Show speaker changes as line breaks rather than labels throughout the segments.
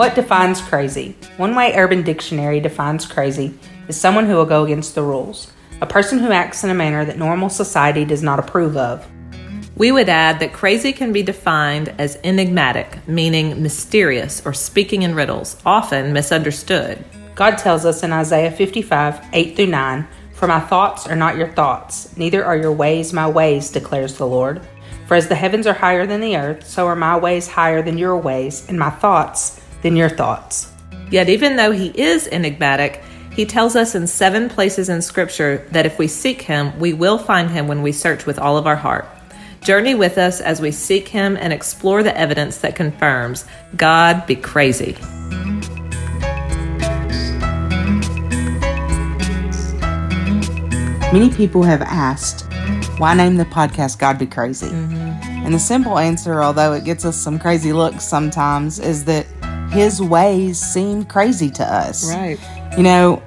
What defines crazy? One way Urban Dictionary defines crazy is someone who will go against the rules, a person who acts in a manner that normal society does not approve of.
We would add that crazy can be defined as enigmatic, meaning mysterious or speaking in riddles, often misunderstood.
God tells us in Isaiah 55 8 through 9, For my thoughts are not your thoughts, neither are your ways my ways, declares the Lord. For as the heavens are higher than the earth, so are my ways higher than your ways, and my thoughts than your thoughts.
Yet, even though he is enigmatic, he tells us in seven places in Scripture that if we seek him, we will find him when we search with all of our heart. Journey with us as we seek him and explore the evidence that confirms God be crazy.
Many people have asked, why name the podcast God Be Crazy? Mm-hmm. And the simple answer, although it gets us some crazy looks sometimes, is that his ways seem crazy to us.
Right.
You know,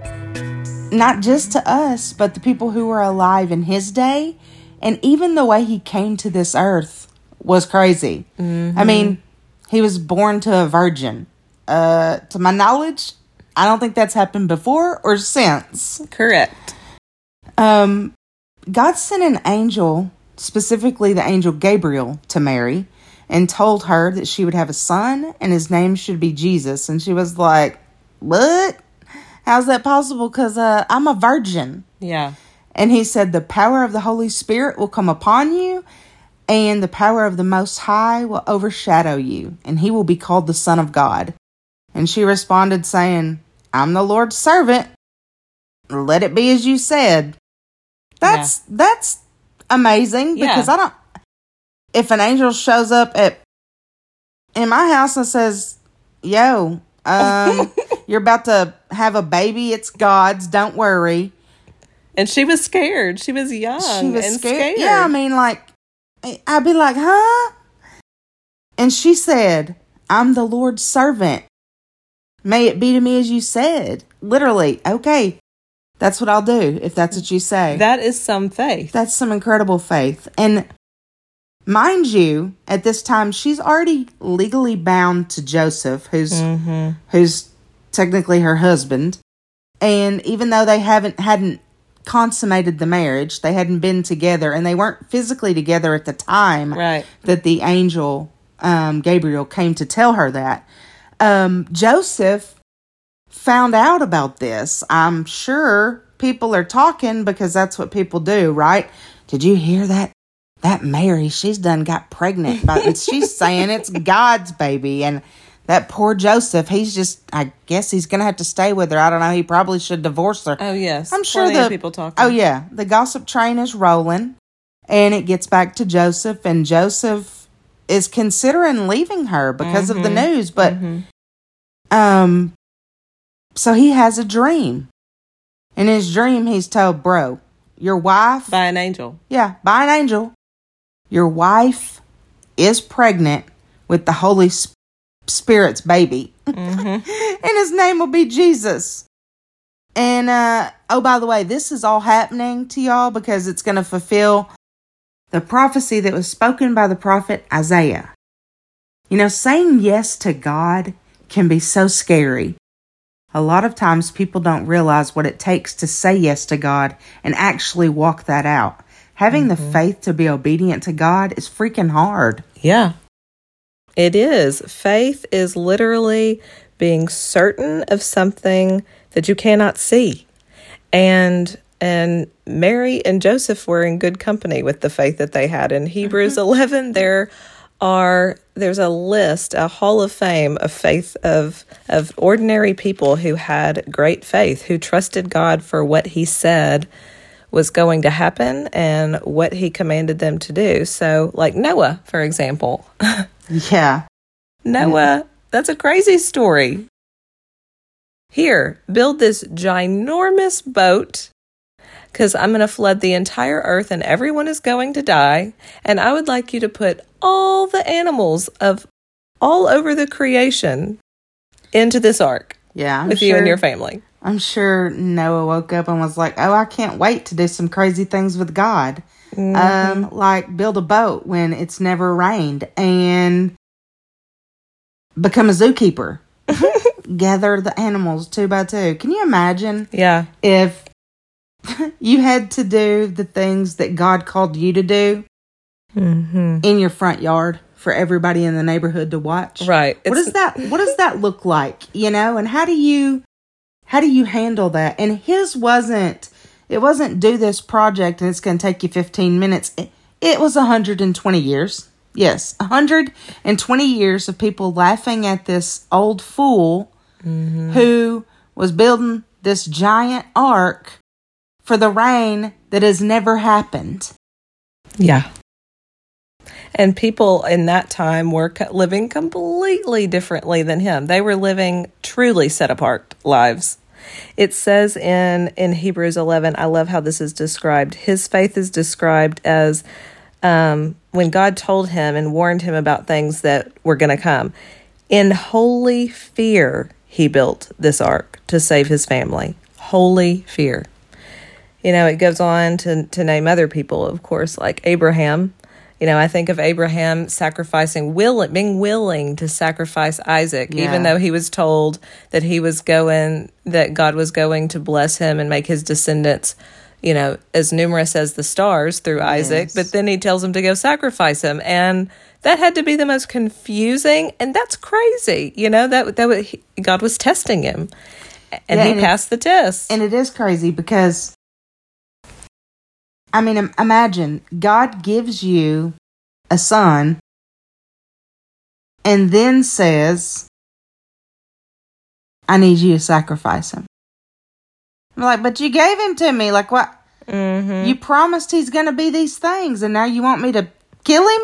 not just to us, but the people who were alive in his day. And even the way he came to this earth was crazy. Mm-hmm. I mean, he was born to a virgin. Uh, to my knowledge, I don't think that's happened before or since.
Correct.
Um, God sent an angel, specifically the angel Gabriel, to Mary and told her that she would have a son and his name should be Jesus. And she was like, What? How's that possible? Because uh, I'm a virgin.
Yeah.
And he said, The power of the Holy Spirit will come upon you, and the power of the Most High will overshadow you, and he will be called the Son of God. And she responded, saying, I'm the Lord's servant. Let it be as you said. That's yeah. that's amazing yeah. because I don't if an angel shows up at in my house and says, "Yo, um, you're about to have a baby. It's God's. Don't worry."
And she was scared. She was young. She was scared. scared.
Yeah, I mean, like, I'd be like, "Huh?" And she said, "I'm the Lord's servant. May it be to me as you said." Literally, okay. That's what I'll do if that's what you say.
That is some faith.
That's some incredible faith. And Mind you, at this time she's already legally bound to Joseph, who's mm-hmm. who's technically her husband. And even though they haven't hadn't consummated the marriage, they hadn't been together and they weren't physically together at the time
right.
that the angel um, Gabriel came to tell her that. Um, Joseph found out about this. I'm sure people are talking because that's what people do, right? Did you hear that that Mary, she's done got pregnant, but she's saying it's God's baby. And that poor Joseph, he's just, I guess he's going to have to stay with her. I don't know. He probably should divorce her.
Oh, yes.
I'm sure the
people talk.
Oh, yeah. The gossip train is rolling and it gets back to Joseph, and Joseph is considering leaving her because mm-hmm. of the mm-hmm. news. But, mm-hmm. um, so he has a dream. In his dream, he's told, bro, your wife.
By an angel.
Yeah, by an angel your wife is pregnant with the Holy Spirit's baby. Mm-hmm. and his name will be Jesus. And uh, oh, by the way, this is all happening to y'all because it's going to fulfill the prophecy that was spoken by the prophet Isaiah. You know, saying yes to God can be so scary. A lot of times people don't realize what it takes to say yes to God and actually walk that out. Having mm-hmm. the faith to be obedient to God is freaking hard.
Yeah. It is. Faith is literally being certain of something that you cannot see. And and Mary and Joseph were in good company with the faith that they had. In Hebrews mm-hmm. 11 there are there's a list, a hall of fame of faith of of ordinary people who had great faith, who trusted God for what he said was going to happen and what he commanded them to do. So, like Noah, for example.
yeah.
Noah, that's a crazy story. Here, build this ginormous boat because I'm going to flood the entire earth and everyone is going to die. And I would like you to put all the animals of all over the creation into this ark.
Yeah,
I'm with sure. you and your family.
I'm sure Noah woke up and was like, "Oh, I can't wait to do some crazy things with God." Mm-hmm. Um, like build a boat when it's never rained and become a zookeeper. gather the animals two by two. Can you imagine
Yeah.
if you had to do the things that God called you to do
Mm-hmm.
in your front yard for everybody in the neighborhood to watch?
Right.
What
It's-
does that what does that look like, you know? And how do you how do you handle that? And his wasn't it wasn't do this project and it's going to take you 15 minutes. It, it was 120 years. Yes, 120 years of people laughing at this old fool mm-hmm. who was building this giant ark for the rain that has never happened.
Yeah. And people in that time were living completely differently than him. They were living truly set apart lives. It says in in Hebrews 11, I love how this is described. His faith is described as um, when God told him and warned him about things that were going to come. In holy fear, he built this ark to save his family. Holy fear you know, it goes on to, to name other people, of course, like Abraham. You know, I think of Abraham sacrificing, will, being willing to sacrifice Isaac,
Yeah.
even though he was told that he was going, that God was going to bless him and make his descendants, you know, as numerous as the stars through Isaac.
Yes.
But then he tells him to go sacrifice him. And that had to be the most confusing. And that's crazy. You know, that, that was, God was testing him. And
Yeah,
he
and
passed the test.
And it is crazy because, I mean, imagine God gives you a son and then says, I need you to sacrifice him. I'm like, but you gave him to me. Like, what?
mm-hmm.
You promised he's going to be these things, and now you want me to kill him?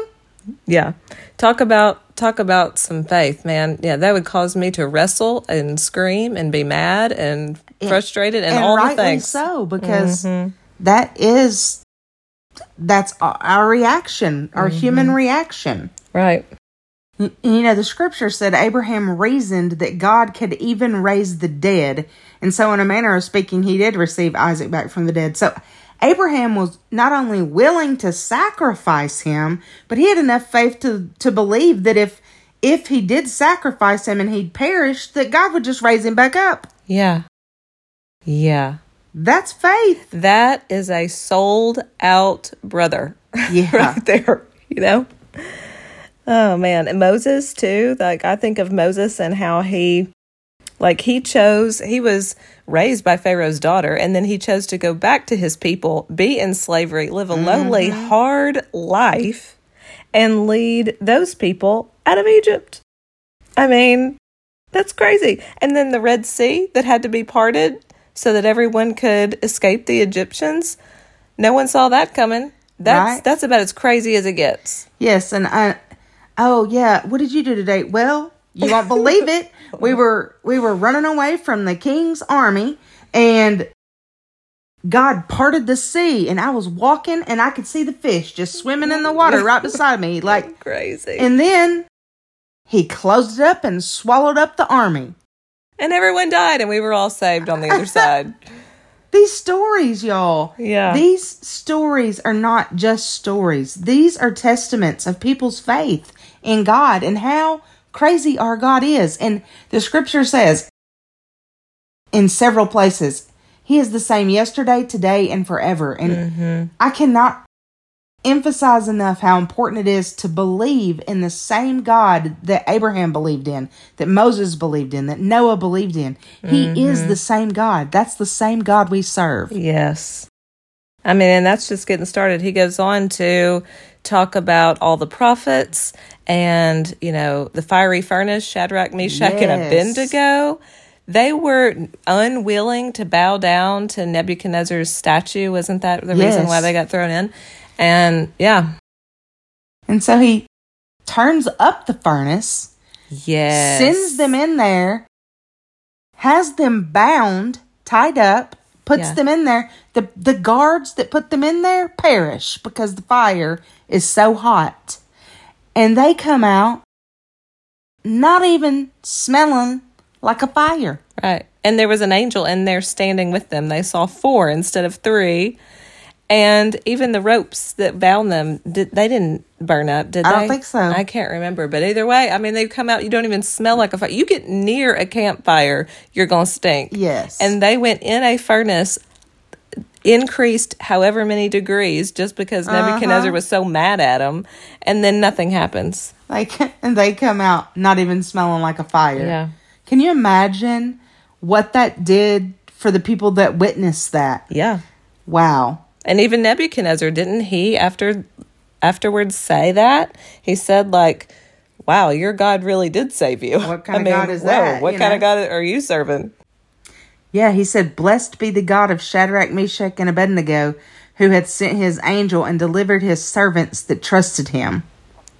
Yeah. Talk about talk about some faith, man. Yeah, that would cause me to wrestle and scream and be mad and frustrated and, all the things.
so, because
Mhm.
That is that's our- reaction, our mm-hmm. human reaction.
Right.
You know, the scripture said Abraham reasoned that God could even raise the dead. And so, in a manner of speaking, he did receive Isaac back from the dead. So, Abraham was not only willing to sacrifice him, but he had enough faith to, to believe that if if he did sacrifice him and he'd perished, that God would just raise him back up.
Yeah. Yeah.
That's faith.
That is a sold out brother.
Yeah.
right there. You know? Oh man. And Moses too. Like I think of Moses and how he like he chose he was raised by Pharaoh's daughter and then he chose to go back to his people, be in slavery, live a lowly, mm-hmm. hard life, and lead those people out of Egypt. I mean, that's crazy. And then the Red Sea that had to be parted so that everyone could escape the Egyptians. No one saw that coming. That's
Right.
that's about as crazy as it gets.
Yes, and I oh yeah, what did you do today? Well, you won't believe it. We were we were running away from the king's army and God parted the sea and I was walking and I could see the fish just swimming in the water right beside me like
Crazy.
and then he closed it up and swallowed up the army.
And everyone died and we were all saved on the other side.
These stories, y'all.
Yeah.
These stories are not just stories. These are testaments of people's faith in God and how crazy our God is. And the scripture says in several places, He is the same yesterday, today, and forever. And mm-hmm. I cannot emphasize enough how important it is to believe in the same God that Abraham believed in, that Moses believed in, that Noah believed in. He mm-hmm. is the same God. That's the same God we serve.
Yes. I mean, and that's just getting started. He goes on to talk about all the prophets and, you know, the fiery furnace, Shadrach, Meshach, and
Yes.
Abednego. They were unwilling to bow down to Nebuchadnezzar's statue. Wasn't that the reason why they got thrown in? And yeah.
And so he turns up the furnace,
Yes.
sends them in there, has them bound, tied up, puts
Yeah.
them in there. The the guards that put them in there perish because the fire is so hot. And they come out not even smelling like a fire.
Right. And there was an angel in there standing with them. They saw four instead of three. And even the ropes that bound them, did, they didn't burn up, did
I
they?
I don't think so.
I can't remember. But either way, I mean, they come out, you don't even smell like a fire. You get near a campfire, you're going to stink.
Yes.
And they went in a furnace increased however many degrees just because
Uh-huh.
Nebuchadnezzar was so mad at him, and then nothing happens.
Like, and they come out not even smelling like a fire.
Yeah.
Can you imagine what that did for the people that witnessed that?
Yeah.
Wow.
And even Nebuchadnezzar, didn't he after afterwards say that? He said like, "Wow, your God really did save you."
What kind of God is that,
What kind
know?
of God are you serving?
Yeah, he said, Blessed be the God of Shadrach, Meshach, and Abednego, who had sent his angel and delivered his servants that trusted him.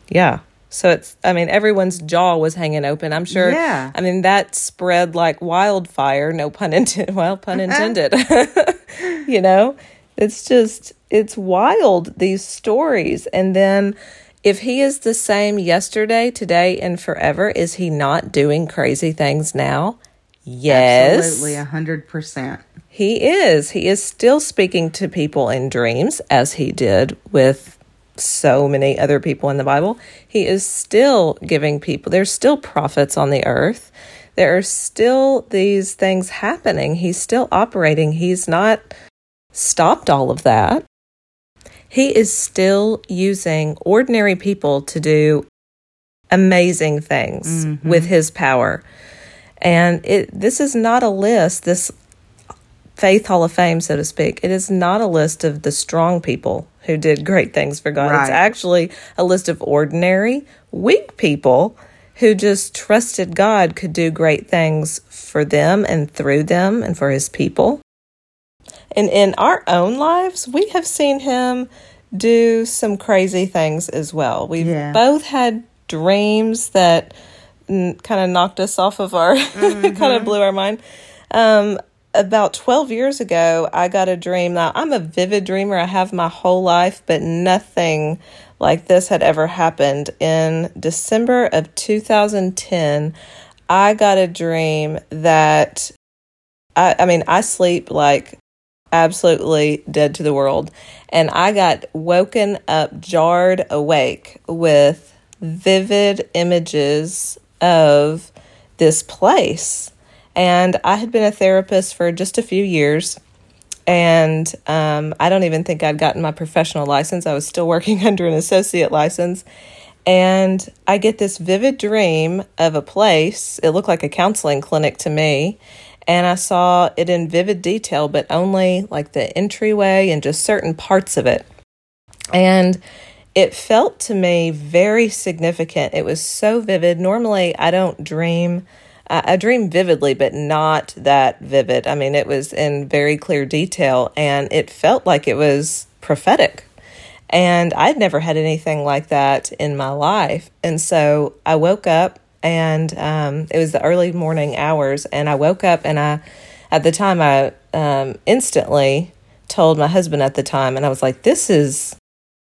Yeah. So it's, I mean, everyone's jaw was hanging open. I'm sure.
Yeah.
I mean, that spread like wildfire. No pun intended. Well, pun intended. you know, it's just, it's wild, these stories. And then if he is the same yesterday, today, and forever, is he not doing crazy things now? Yes.
Absolutely, a hundred percent.
He is. He is still speaking to people in dreams, as he did with so many other people in the Bible. He is still giving people, there's still prophets on the earth. There are still these things happening. He's still operating. He's not stopped all of that. He is still using ordinary people to do amazing things mm-hmm. with his power. And it this is not a list, this Faith Hall of Fame, so to speak. It is not a list of the strong people who did great things for God. It's actually a list of ordinary, weak people who just trusted God could do great things for them and through them and for his people. And in our own lives, we have seen him do some crazy things as well. We've
Yeah.
both had dreams that kind of knocked us off of our, kind of blew our mind. Um, about 12 years ago, I got a dream. Now, I'm a vivid dreamer. I have my whole life, but nothing like this had ever happened. In December of 2010, I got a dream that I, I mean, I sleep like absolutely dead to the world. And I got woken up, jarred awake with vivid images of this place. And I had been a therapist for just a few years. And um, I don't even think I'd gotten my professional license. I was still working under an associate license. And I get this vivid dream of a place. It looked like a counseling clinic to me. And I saw it in vivid detail, but only like the entryway and just certain parts of it. And it felt to me very significant. It was so vivid. Normally, I don't dream. I dream vividly, but not that vivid. I mean, it was in very clear detail, and it felt like it was prophetic. And I'd never had anything like that in my life. And so I woke up, and um, it was the early morning hours. And I woke up, and I, at the time, I um, instantly told my husband at the time, and I was like, "This is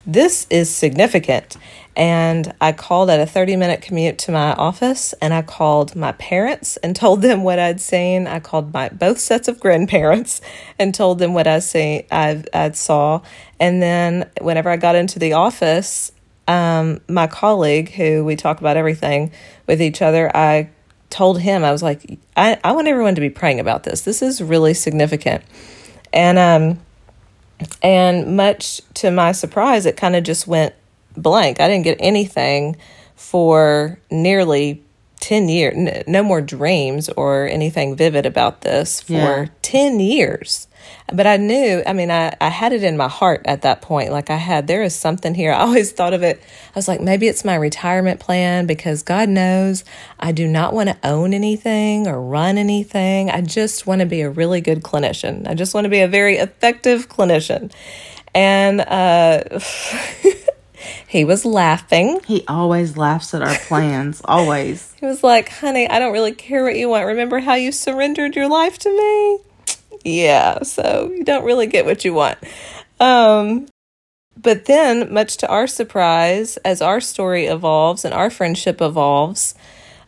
this is significant. And I called at a 30 minute commute to my office and I called my parents and told them what I'd seen. I called my both sets of grandparents and told them what I see I I saw. And then whenever I got into the office, um, my colleague who we talk about everything with each other, I told him I was like, I, I want everyone to be praying about this. This is really significant. And um and much to my surprise, it kind of just went blank. I didn't get anything for nearly 10 years, N- no more dreams or anything vivid about this for
Yeah.
10 years. But I knew, I mean, I, I had it in my heart at that point. Like I had, there is something here. I always thought of it. I was like, maybe it's my retirement plan because God knows I do not want to own anything or run anything. I just want to be a really good clinician. I just want to be a very effective clinician. And uh, he was laughing.
He always laughs at our plans. always.
He was like, honey, I don't really care what you want. Remember how you surrendered your life to me? Yeah, so you don't really get what you want. Um, but then, much to our surprise, as our story evolves and our friendship evolves,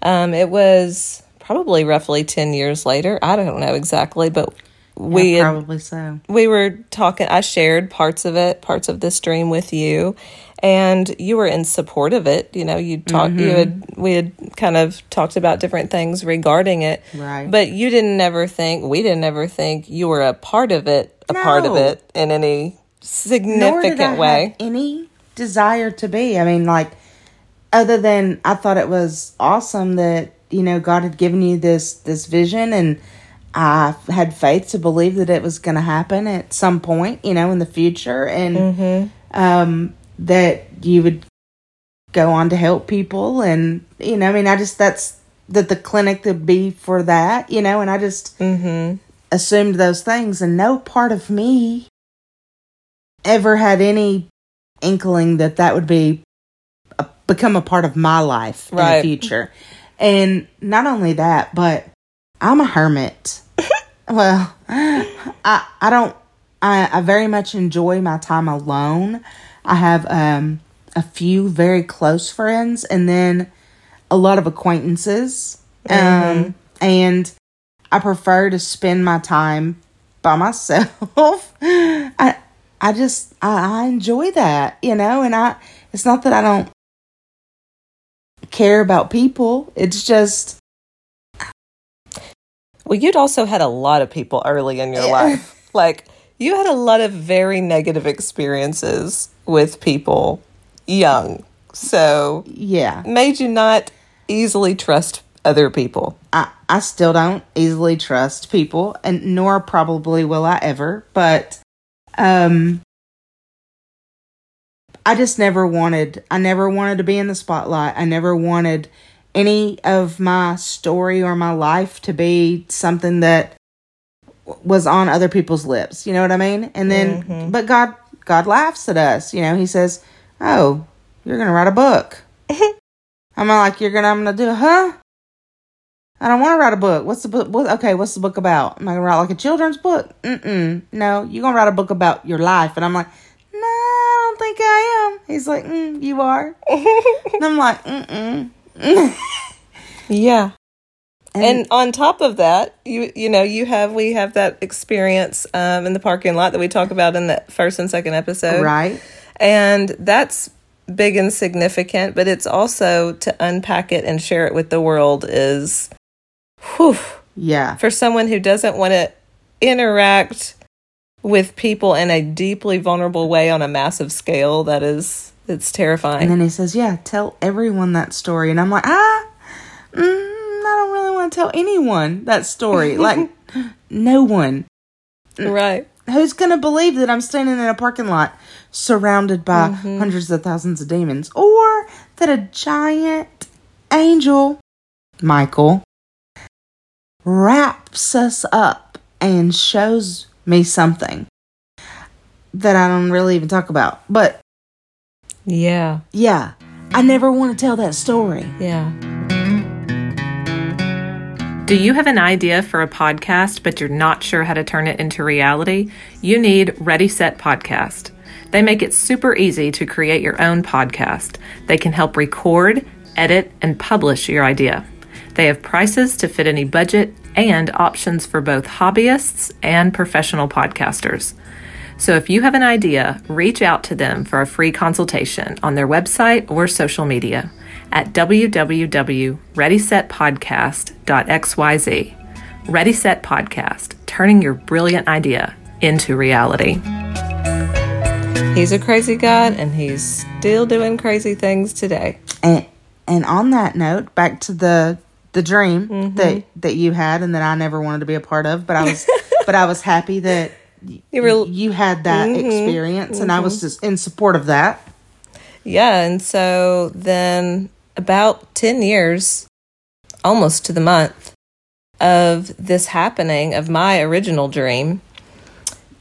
um, it was probably roughly 10 years later. I don't know exactly, but we
Yeah, probably so.
we were talking i shared parts of it parts of this dream with you and you were in support of it. You know you talked you had we had kind of talked about different things regarding it.
Right.
but you didn't ever think we didn't ever think you were a part of it a part of it in any
Nor did I
significant way.
have any desire to be. I mean, like, other than I thought it was awesome that you know God had given you this this vision, and I had faith to believe that it was going to happen at some point, you know, in the future, and um, that you would go on to help people, and you know, I mean, I just that's that the clinic would be for that, you know, and I just mm-hmm. assumed those things, and no part of me ever had any inkling that that would be a, become a part of my life in the future. And not only that, but I'm a hermit. well, I I don't I I very much enjoy my time alone. I have um a few very close friends and then a lot of acquaintances. Um and I prefer to spend my time by myself. I I just I, I enjoy that, you know, and I it's not that I don't care about people. It's just
well you'd also had a lot of people early in your life like you had a lot of very negative experiences with people young so
yeah.
made you not easily trust other people.
I, I still don't easily trust people and nor probably will I ever, but um I just never wanted I never wanted to be in the spotlight. I never wanted any of my story or my life to be something that was on other people's lips. You know what I mean? And then but God God laughs at us. You know, he says, "Oh, you're going to write a book." I'm like, "You're going to I'm going to do, huh?" I don't want to write a book. What's the book? What, okay, what's the book about? Am I gonna write like a children's book? Mm-mm. No, you're gonna write a book about your life. And I'm like, no, I don't think I am. He's like, mm, you are. and I'm like, mm-mm.
Yeah.
And,
And on top of that, you you know, you have we have that experience um, in the parking lot that we talk about in the first and second episode.
right,
And that's big and significant, but it's also to unpack it and share it with the world is whew,
yeah,
for someone who doesn't want to interact with people in a deeply vulnerable way on a massive scale, that is it's terrifying.
and then he says, yeah, tell everyone that story. And I'm like, ah, mm, I don't really want to tell anyone that story. like, no one.
right.
Who's going to believe that I'm standing in a parking lot surrounded by mm-hmm. hundreds of thousands of demons? Or that a giant angel, Michael, wraps us up and shows me something that I don't really even talk about. But
Yeah.
yeah, I never want to tell that story.
Yeah.
Do you have an idea for a podcast, but you're not sure how to turn it into reality? You need Ready Set Podcast. They make it super easy to create your own podcast. They can help record, edit, and publish your idea. They have prices to fit any budget and options for both hobbyists and professional podcasters. So if you have an idea, reach out to them for a free consultation on their website or social media at www.readysetpodcast.xyz. Ready Set Podcast, turning your brilliant idea into reality.
He's a crazy God and he's still doing crazy things today.
And and on that note, back to the the dream mm-hmm. that that you had and that I never wanted to be a part of, but I was but I was happy that
You were-
you had that mm-hmm. experience and I was mm-hmm. just in support of that.
Yeah, and so then about 10 years, almost to the month of this happening of my original dream,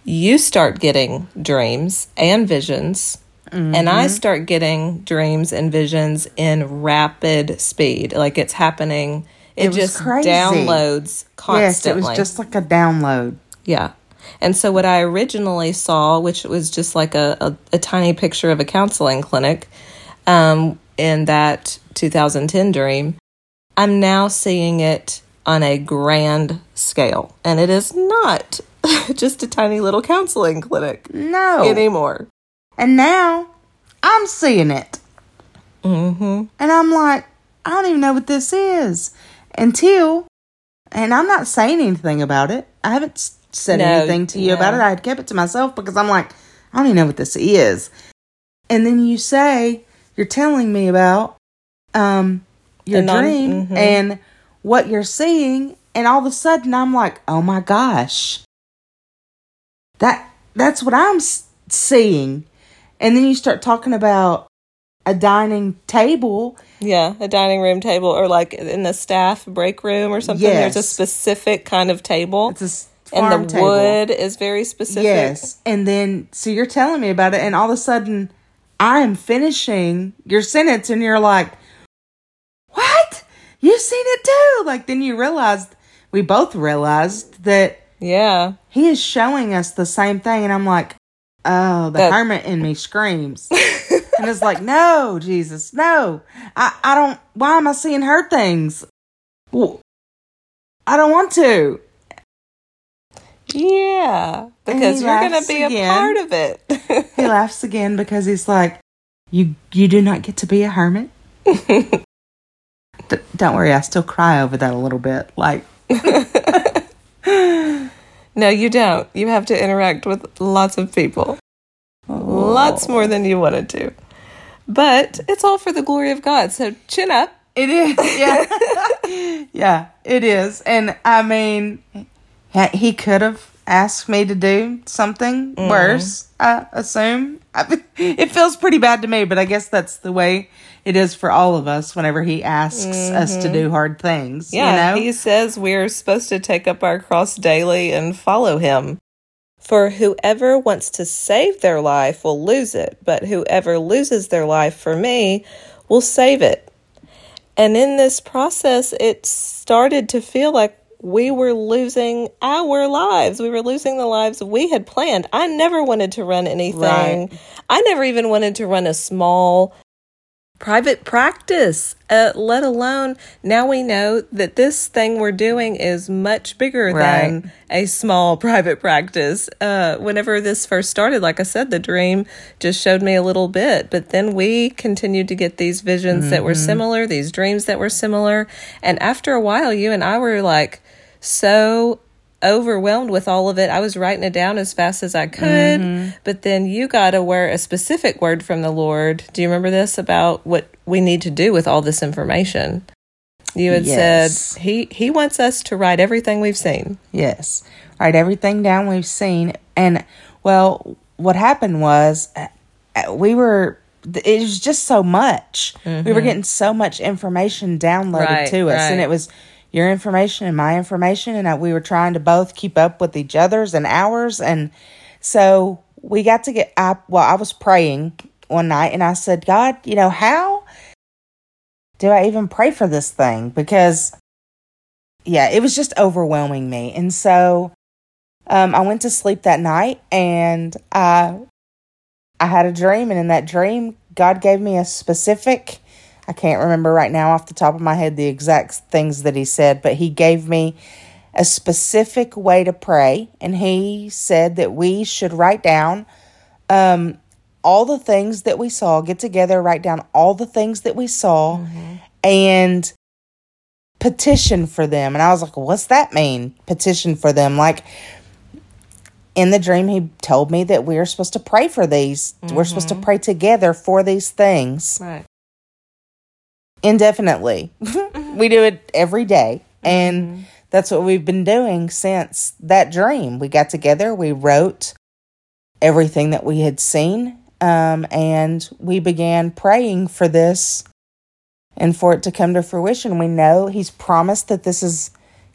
you start getting dreams and visions. And I start getting dreams and visions in rapid speed. Like it's happening. It,
It
just
crazy.
downloads constantly.
Yes, it was just like a download.
Yeah. And so what I originally saw, which was just like a, a, a tiny picture of a counseling clinic um, in that 2010 dream, I'm now seeing it on a grand scale. And it is not just a tiny little counseling clinic
No.
anymore.
And now I'm seeing it.
Mm-hmm.
And I'm like, I don't even know what this is until, and I'm not saying anything about it. I haven't said
No,
anything to you about it. I had kept it to myself because I'm like, I don't even know what this is. And then you say you're telling me about um your
non-
dream
mhm.
and what you're seeing, and all of a sudden I'm like, oh my gosh, that that's what I'm seeing. And then you start talking about a dining table.
Yeah, a dining room table or like in the staff break room or something. There's a specific kind of table.
It's a s-
and the
table.
wood is very specific.
Yes. And then, so you're telling me about it, and all of a sudden, I am finishing your sentence, and you're like, What? You've seen it too? Like, then you realized, we both realized that
Yeah.
he is showing us the same thing, and I'm like, Oh, the
That-
hermit in me screams. and it's like, No, Jesus, no. I, I don't, why am I seeing her things? Well, I don't want to.
Yeah. Because you're going to be a part of it.
He laughs again because he's like, "You you do not get to be a hermit." D- don't worry, I still cry over that a little bit. Like,
no, you don't. You have to interact with lots of people. Lots oh. more than you wanted to. But it's all for the glory of God. So chin up.
it is, yeah, yeah, it is. And I mean, he could have asked me to do something mm-hmm. worse. I assume I, it feels pretty bad to me, but I guess that's the way it is for all of us. Whenever he asks us to mm-hmm. do hard things,
Yeah,
you know,
he says we're supposed to take up our cross daily and follow him. For whoever wants to save their life will lose it, but whoever loses their life for me will save it. And in this process, it started to feel like we were losing our lives. We were losing the lives we had planned. I never wanted to run anything.
Right.
I never even wanted to run a small private practice, uh, let alone now we know that this thing we're doing is much bigger than a small private practice. Uh, whenever this first started, like I said, the dream just showed me a little bit, but then we continued to get these visions that were similar, these dreams that were similar. And after a while, you and I were like so overwhelmed with all of it. I was writing it down as fast as I could, but then you got a word, a specific word from the Lord. Do you remember this about what we need to do with all this information? You had
Yes.
said he he wants us to write everything we've seen.
Yes. Write everything down we've seen. And, well, what happened was uh, uh, we were, it was just so much. We were getting so much information downloaded
Right,
to us. And it was your information and my information. And we were trying to both keep up with each other's and ours. And so we got to get, I, well, I was praying one night and I said, God, you know, how do I even pray for this thing? Because yeah, it was just overwhelming me. And so um, I went to sleep that night and I, I had a dream. And in that dream, God gave me a specific, I can't remember right now off the top of my head the exact things that He said, but He gave me a specific way to pray. And He said that we should write down um, all the things that we saw, get together, write down all the things that we saw, and petition for them. And I was like, what's that mean? Petition for them. Like in the dream, he told me that we are supposed to pray for these. We're supposed to pray together for these things
Right.
Indefinitely. Mm-hmm. we do it every day. Mm-hmm. And that's what we've been doing since that dream. We got together, we wrote everything that we had seen, um, and we began praying for this and for it to come to fruition. We know He's promised that this is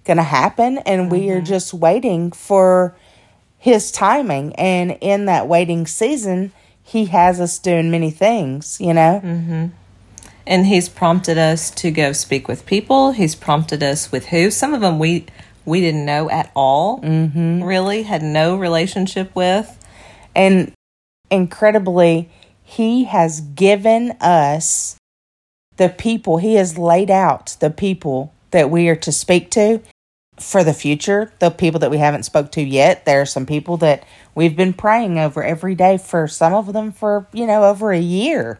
going to happen, and we are mm-hmm. just waiting for His timing. And in that waiting season, He has us doing many things, you know?
And he's prompted us to go speak with people. He's prompted us with who. Some of them we we didn't know at all. Mm-hmm. Really had no relationship with.
And incredibly, He has given us the people, He has laid out the people that we are to speak to. for the future, the people that we haven't spoke to yet, there are some people that we've been praying over every day for some of them for, you know, over a year.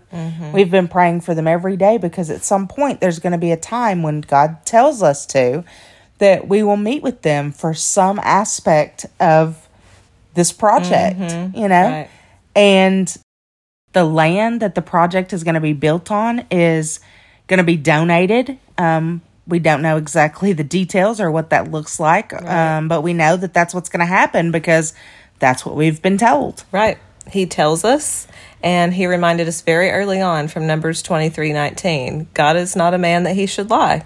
We've been praying for them every day because at some point there's going to be a time when God tells us to that we will meet with them for some aspect of this project, you know?
Right.
And the land that the project is going to be built on is going to be donated. Um, we don't know exactly the details or what that looks like, um, but we know that that's what's going to happen because that's what we've been told.
Right. He tells us, and he reminded us very early on from Numbers twenty three nineteen. God is not a man that he should lie,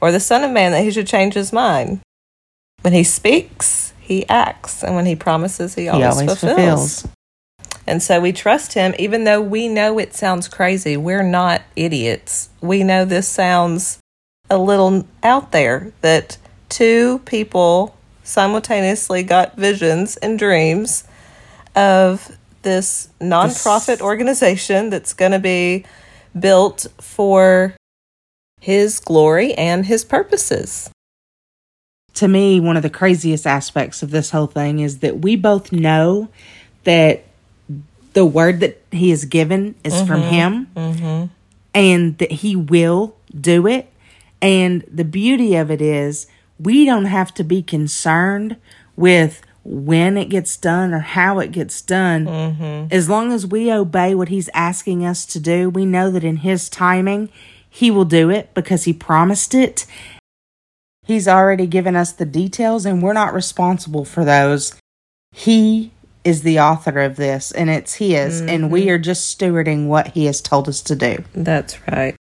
or the Son of Man that he should change his mind. When he speaks, he acts, and when he promises, he always,
he always
fulfills.
fulfills.
And so we trust him, even though we know it sounds crazy. We're not idiots. We know this sounds a little out there that two people simultaneously got visions and dreams of this nonprofit organization that's going to be built for his glory and his purposes.
to me, one of the craziest aspects of this whole thing is that we both know that the word that he has given is from mm-hmm. him mm-hmm. and that he will do it. And the beauty of it is, we don't have to be concerned with when it gets done or how it gets done. Mm-hmm. As long as we obey what he's asking us to do, we know that in his timing, he will do it because he promised it. He's already given us the details, and we're not responsible for those. He is the author of this, and it's his, and we mm-hmm. are just stewarding what he has told us to do.
That's right.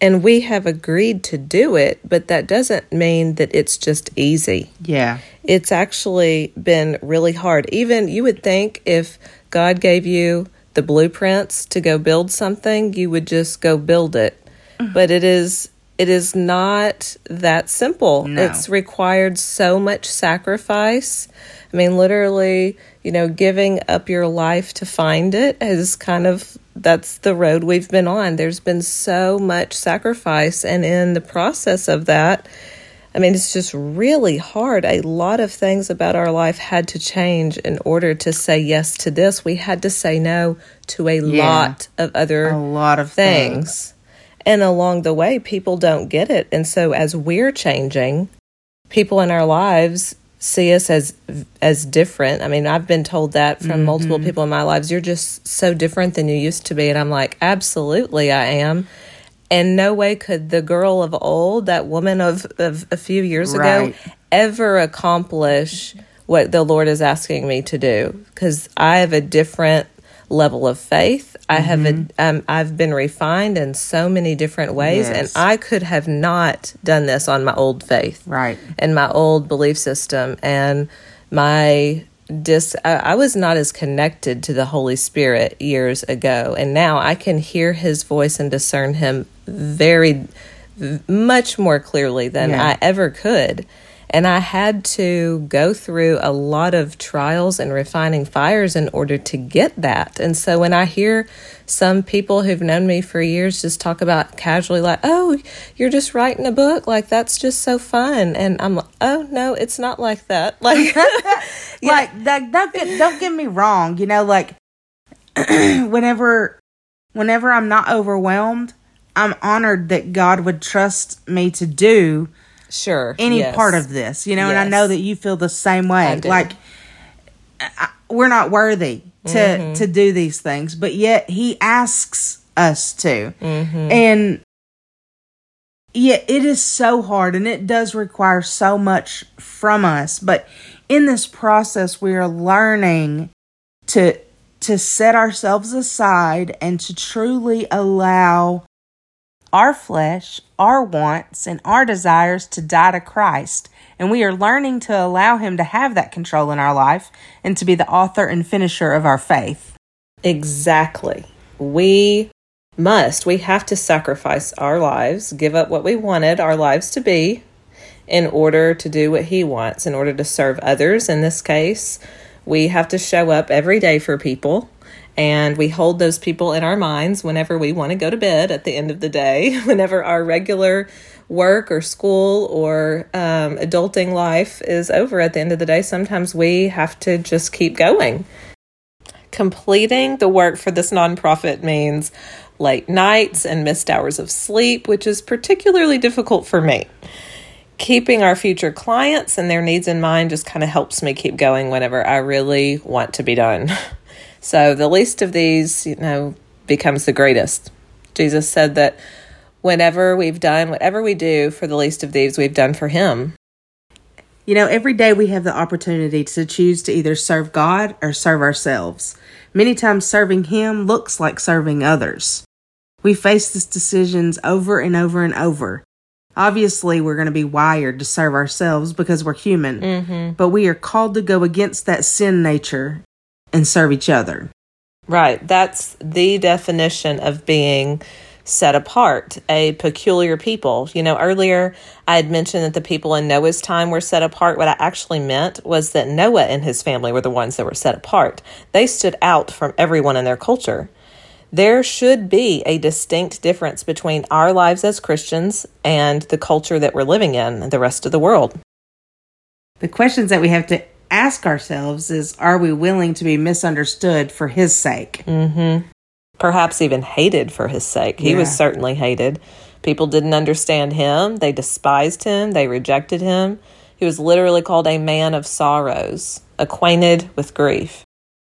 And we have agreed to do it, but that doesn't mean that it's just easy.
Yeah.
It's actually been really hard. Even you would think if God gave you the blueprints to go build something, you would just go build it. Mm-hmm. But it is it is not that simple.
No.
It's required so much sacrifice. I mean, literally, you know, giving up your life to find it is kind of that's the road we've been on. There's been so much sacrifice, and in the process of that, I mean, it's just really hard. A lot of things about our life had to change in order to say yes to this. We had to say no to a
Yeah.
lot of other
A lot of
things.
things.
And along the way, people don't get it. And so, as we're changing, people in our lives see us as as different. I mean, I've been told that from mm-hmm. multiple people in my lives. You're just so different than you used to be, and I'm like, absolutely, I am. And no way could the girl of old, that woman of, of a few years ago, ever accomplish what the Lord is asking me to do because I have a different level of faith. I have a, um, I've been refined in so many different ways, and I could have not done this on my old faith,
Right.
And my old belief system, and my dis. I, I was not as connected to the Holy Spirit years ago, and now I can hear His voice and discern Him very much more clearly than
Yeah.
I ever could. And I had to go through a lot of trials and refining fires in order to get that. And so when I hear some people who've known me for years just talk about casually, like, oh, you're just writing a book, like, that's just so fun. And I'm like, oh, no, it's not like that. Like,
Like that, don't get don't get me wrong. You know, like whenever whenever I'm not overwhelmed, I'm honored that God would trust me to do
sure.
any
yes.
part of this. You know, and I know that you feel the same way. Like I, we're not worthy to
Mm-hmm.
to do these things, but yet He asks us to,
Mm-hmm.
and yeah, it is so hard and it does require so much from us. But in this process, we are learning to to set ourselves aside and to truly allow our flesh, our wants, and our desires to die to Christ. And we are learning to allow Him to have that control in our life and to be the author and finisher of our faith.
Exactly. We must, we have to sacrifice our lives, give up what we wanted our lives to be in order to do what He wants, in order to serve others. In this case, we have to show up every day for people. And we hold those people in our minds whenever we want to go to bed at the end of the day, whenever our regular work or school or um, adulting life is over at the end of the day, sometimes we have to just keep going. Completing the work for this nonprofit means late nights and missed hours of sleep, which is particularly difficult for me. Keeping our future clients and their needs in mind just kind of helps me keep going whenever I really want to be done. So the least of these, you know, becomes the greatest. Jesus said that whenever we've done whatever we do for the least of these, we've done for him.
You know, every day we have the opportunity to choose to either serve God or serve ourselves. Many times serving Him looks like serving others. We face these decisions over and over and over. Obviously, we're going to be wired to serve ourselves because we're human, mm-hmm. but we are called to go against that sin nature and serve each other.
Right. That's the definition of being set apart, a peculiar people. You know, earlier I had mentioned that the people in Noah's time were set apart. What I actually meant was that Noah and his family were the ones that were set apart. They stood out from everyone in their culture. There should be a distinct difference between our lives as Christians and the culture that we're living in, the rest of the world.
The questions that we have to ask ourselves is are we willing to be misunderstood for his sake?
Mm-hmm. Perhaps even hated for his sake. He yeah. was certainly hated. People didn't understand him, they despised him, they rejected him. He was literally called a man of sorrows, acquainted with grief.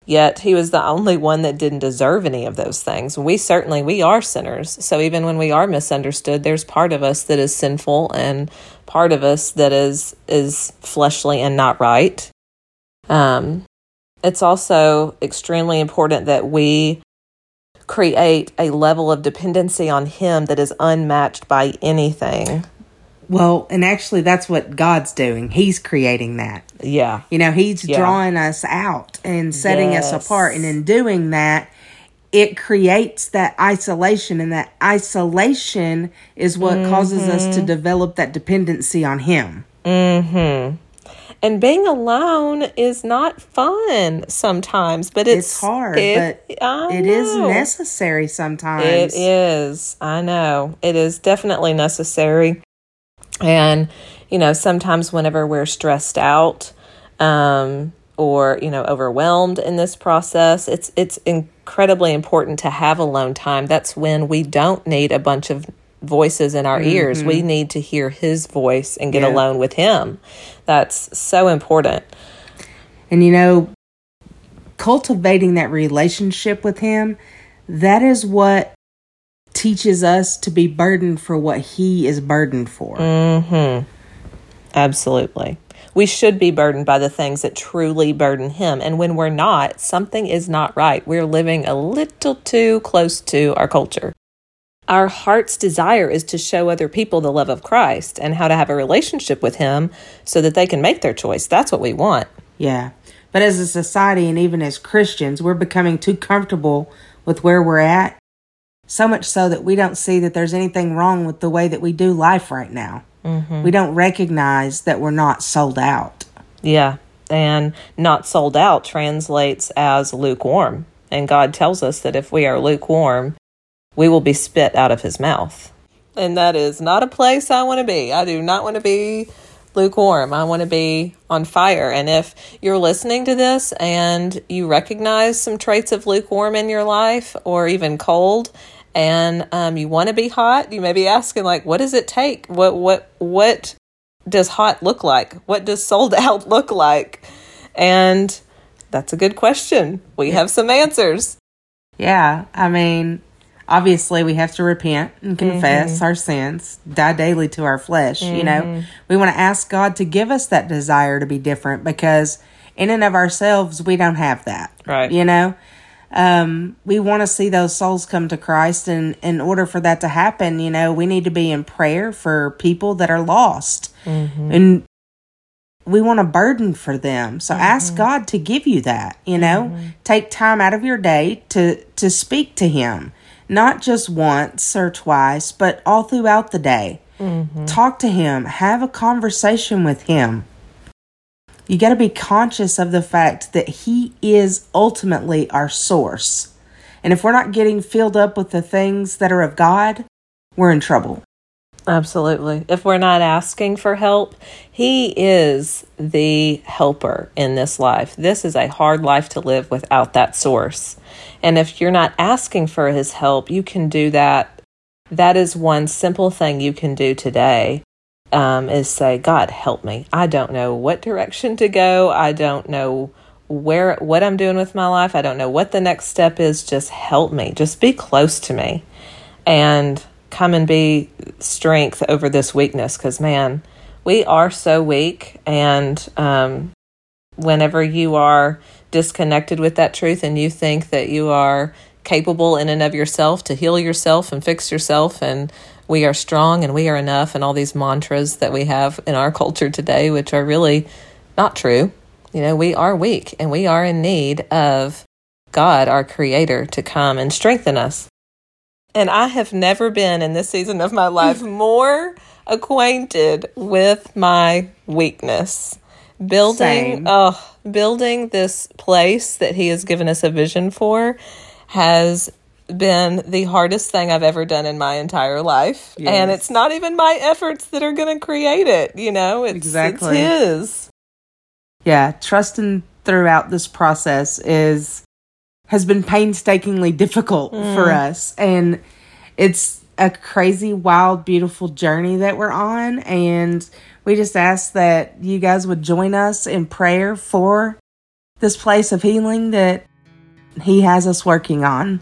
Yet he was the only one that didn't deserve any of those things. We certainly we are sinners. So even when we are misunderstood, there's part of us that is sinful and part of us that is is fleshly and not right. Um, it's also extremely important that we create a level of dependency on Him that is unmatched by anything.
Well, and actually, that's what God's doing. He's creating that.
Yeah.
You know, He's yeah. drawing us out and setting yes. us apart. And in doing that, it creates that isolation. And that isolation is what mm-hmm. causes us to mm-hmm. develop that dependency on Him.
Mm hmm. And being alone is not fun sometimes, but it's,
it's hard, it, but it is necessary sometimes.
It is. I know. It is definitely necessary. And, you know, sometimes whenever we're stressed out, um, or you know overwhelmed in this process it's it's incredibly important to have alone time that's when we don't need a bunch of voices in our mm-hmm. ears. We need to hear his voice and get yeah. alone with him. That's so important.
And you know, cultivating that relationship with him, that is what teaches us to be burdened for what he is burdened for.
Mhm. Absolutely. We should be burdened by the things that truly burden him. And when we're not, something is not right. We're living a little too close to our culture. Our heart's desire is to show other people the love of Christ and how to have a relationship with Him so that they can make their choice. That's what we want.
Yeah. But as a society and even as Christians, we're becoming too comfortable with where we're at. So much so that we don't see that there's anything wrong with the way that we do life right now. Mm-hmm. We don't recognize that we're not sold out.
Yeah. And not sold out translates as lukewarm. And God tells us that if we are lukewarm, we will be spit out of his mouth. And that is not a place I want to be. I do not want to be lukewarm. I want to be on fire. And if you're listening to this and you recognize some traits of lukewarm in your life or even cold, and um, you want to be hot, you may be asking, like, what does it take? What what what does hot look like? What does sold out look like? And that's a good question. We have some answers.
Yeah, I mean, obviously we have to repent and confess mm-hmm. our sins die daily to our flesh mm-hmm. you know mm-hmm. we want to ask god to give us that desire to be different because in and of ourselves we don't have that
right
you know um, we want to see those souls come to christ and in order for that to happen you know we need to be in prayer for people that are lost mm-hmm. and we want a burden for them so ask mm-hmm. god to give you that you know mm-hmm. take time out of your day to to speak to him not just once or twice, but all throughout the day. Mm-hmm. Talk to him, have a conversation with him. You got to be conscious of the fact that he is ultimately our source. And if we're not getting filled up with the things that are of God, we're in trouble.
Absolutely. If we're not asking for help, He is the helper in this life. This is a hard life to live without that source. And if you're not asking for His help, you can do that. That is one simple thing you can do today um, is say, God, help me. I don't know what direction to go. I don't know where what I'm doing with my life. I don't know what the next step is. Just help me. Just be close to me. And come and be strength over this weakness because, man, we are so weak. And um, whenever you are disconnected with that truth and you think that you are capable in and of yourself to heal yourself and fix yourself and we are strong and we are enough and all these mantras that we have in our culture today which are really not true you know we are weak and we are in need of god our creator to come and strengthen us and I have never been in this season of my life more acquainted with my weakness. Building oh, building this place that he has given us a vision for has been the hardest thing I've ever done in my entire life. And it's not even my efforts that are going to create it, you know? It's,
Exactly.
it's his.
Yeah, trusting throughout this process is has been painstakingly difficult for mm. us and it's a crazy wild beautiful journey that we're on and we just ask that you guys would join us in prayer for this place of healing that he has us working on.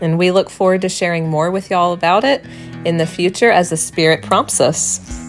And we look forward to sharing more with y'all about it in the future as the Spirit prompts us.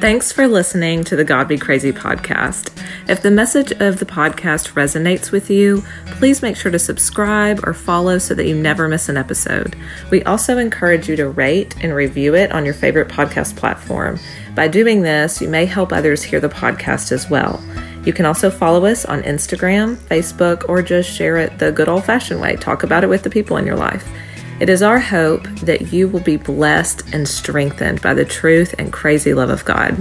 Thanks for listening to the God Be Crazy podcast. If the message of the podcast resonates with you, please make sure to subscribe or follow so that you never miss an episode. We also encourage you to rate and review it on your favorite podcast platform. By doing this, you may help others hear the podcast as well. You can also follow us on Instagram, Facebook, or just share it the good old fashioned way. Talk about it with the people in your life. It is our hope that you will be blessed and strengthened by the truth and crazy love of God.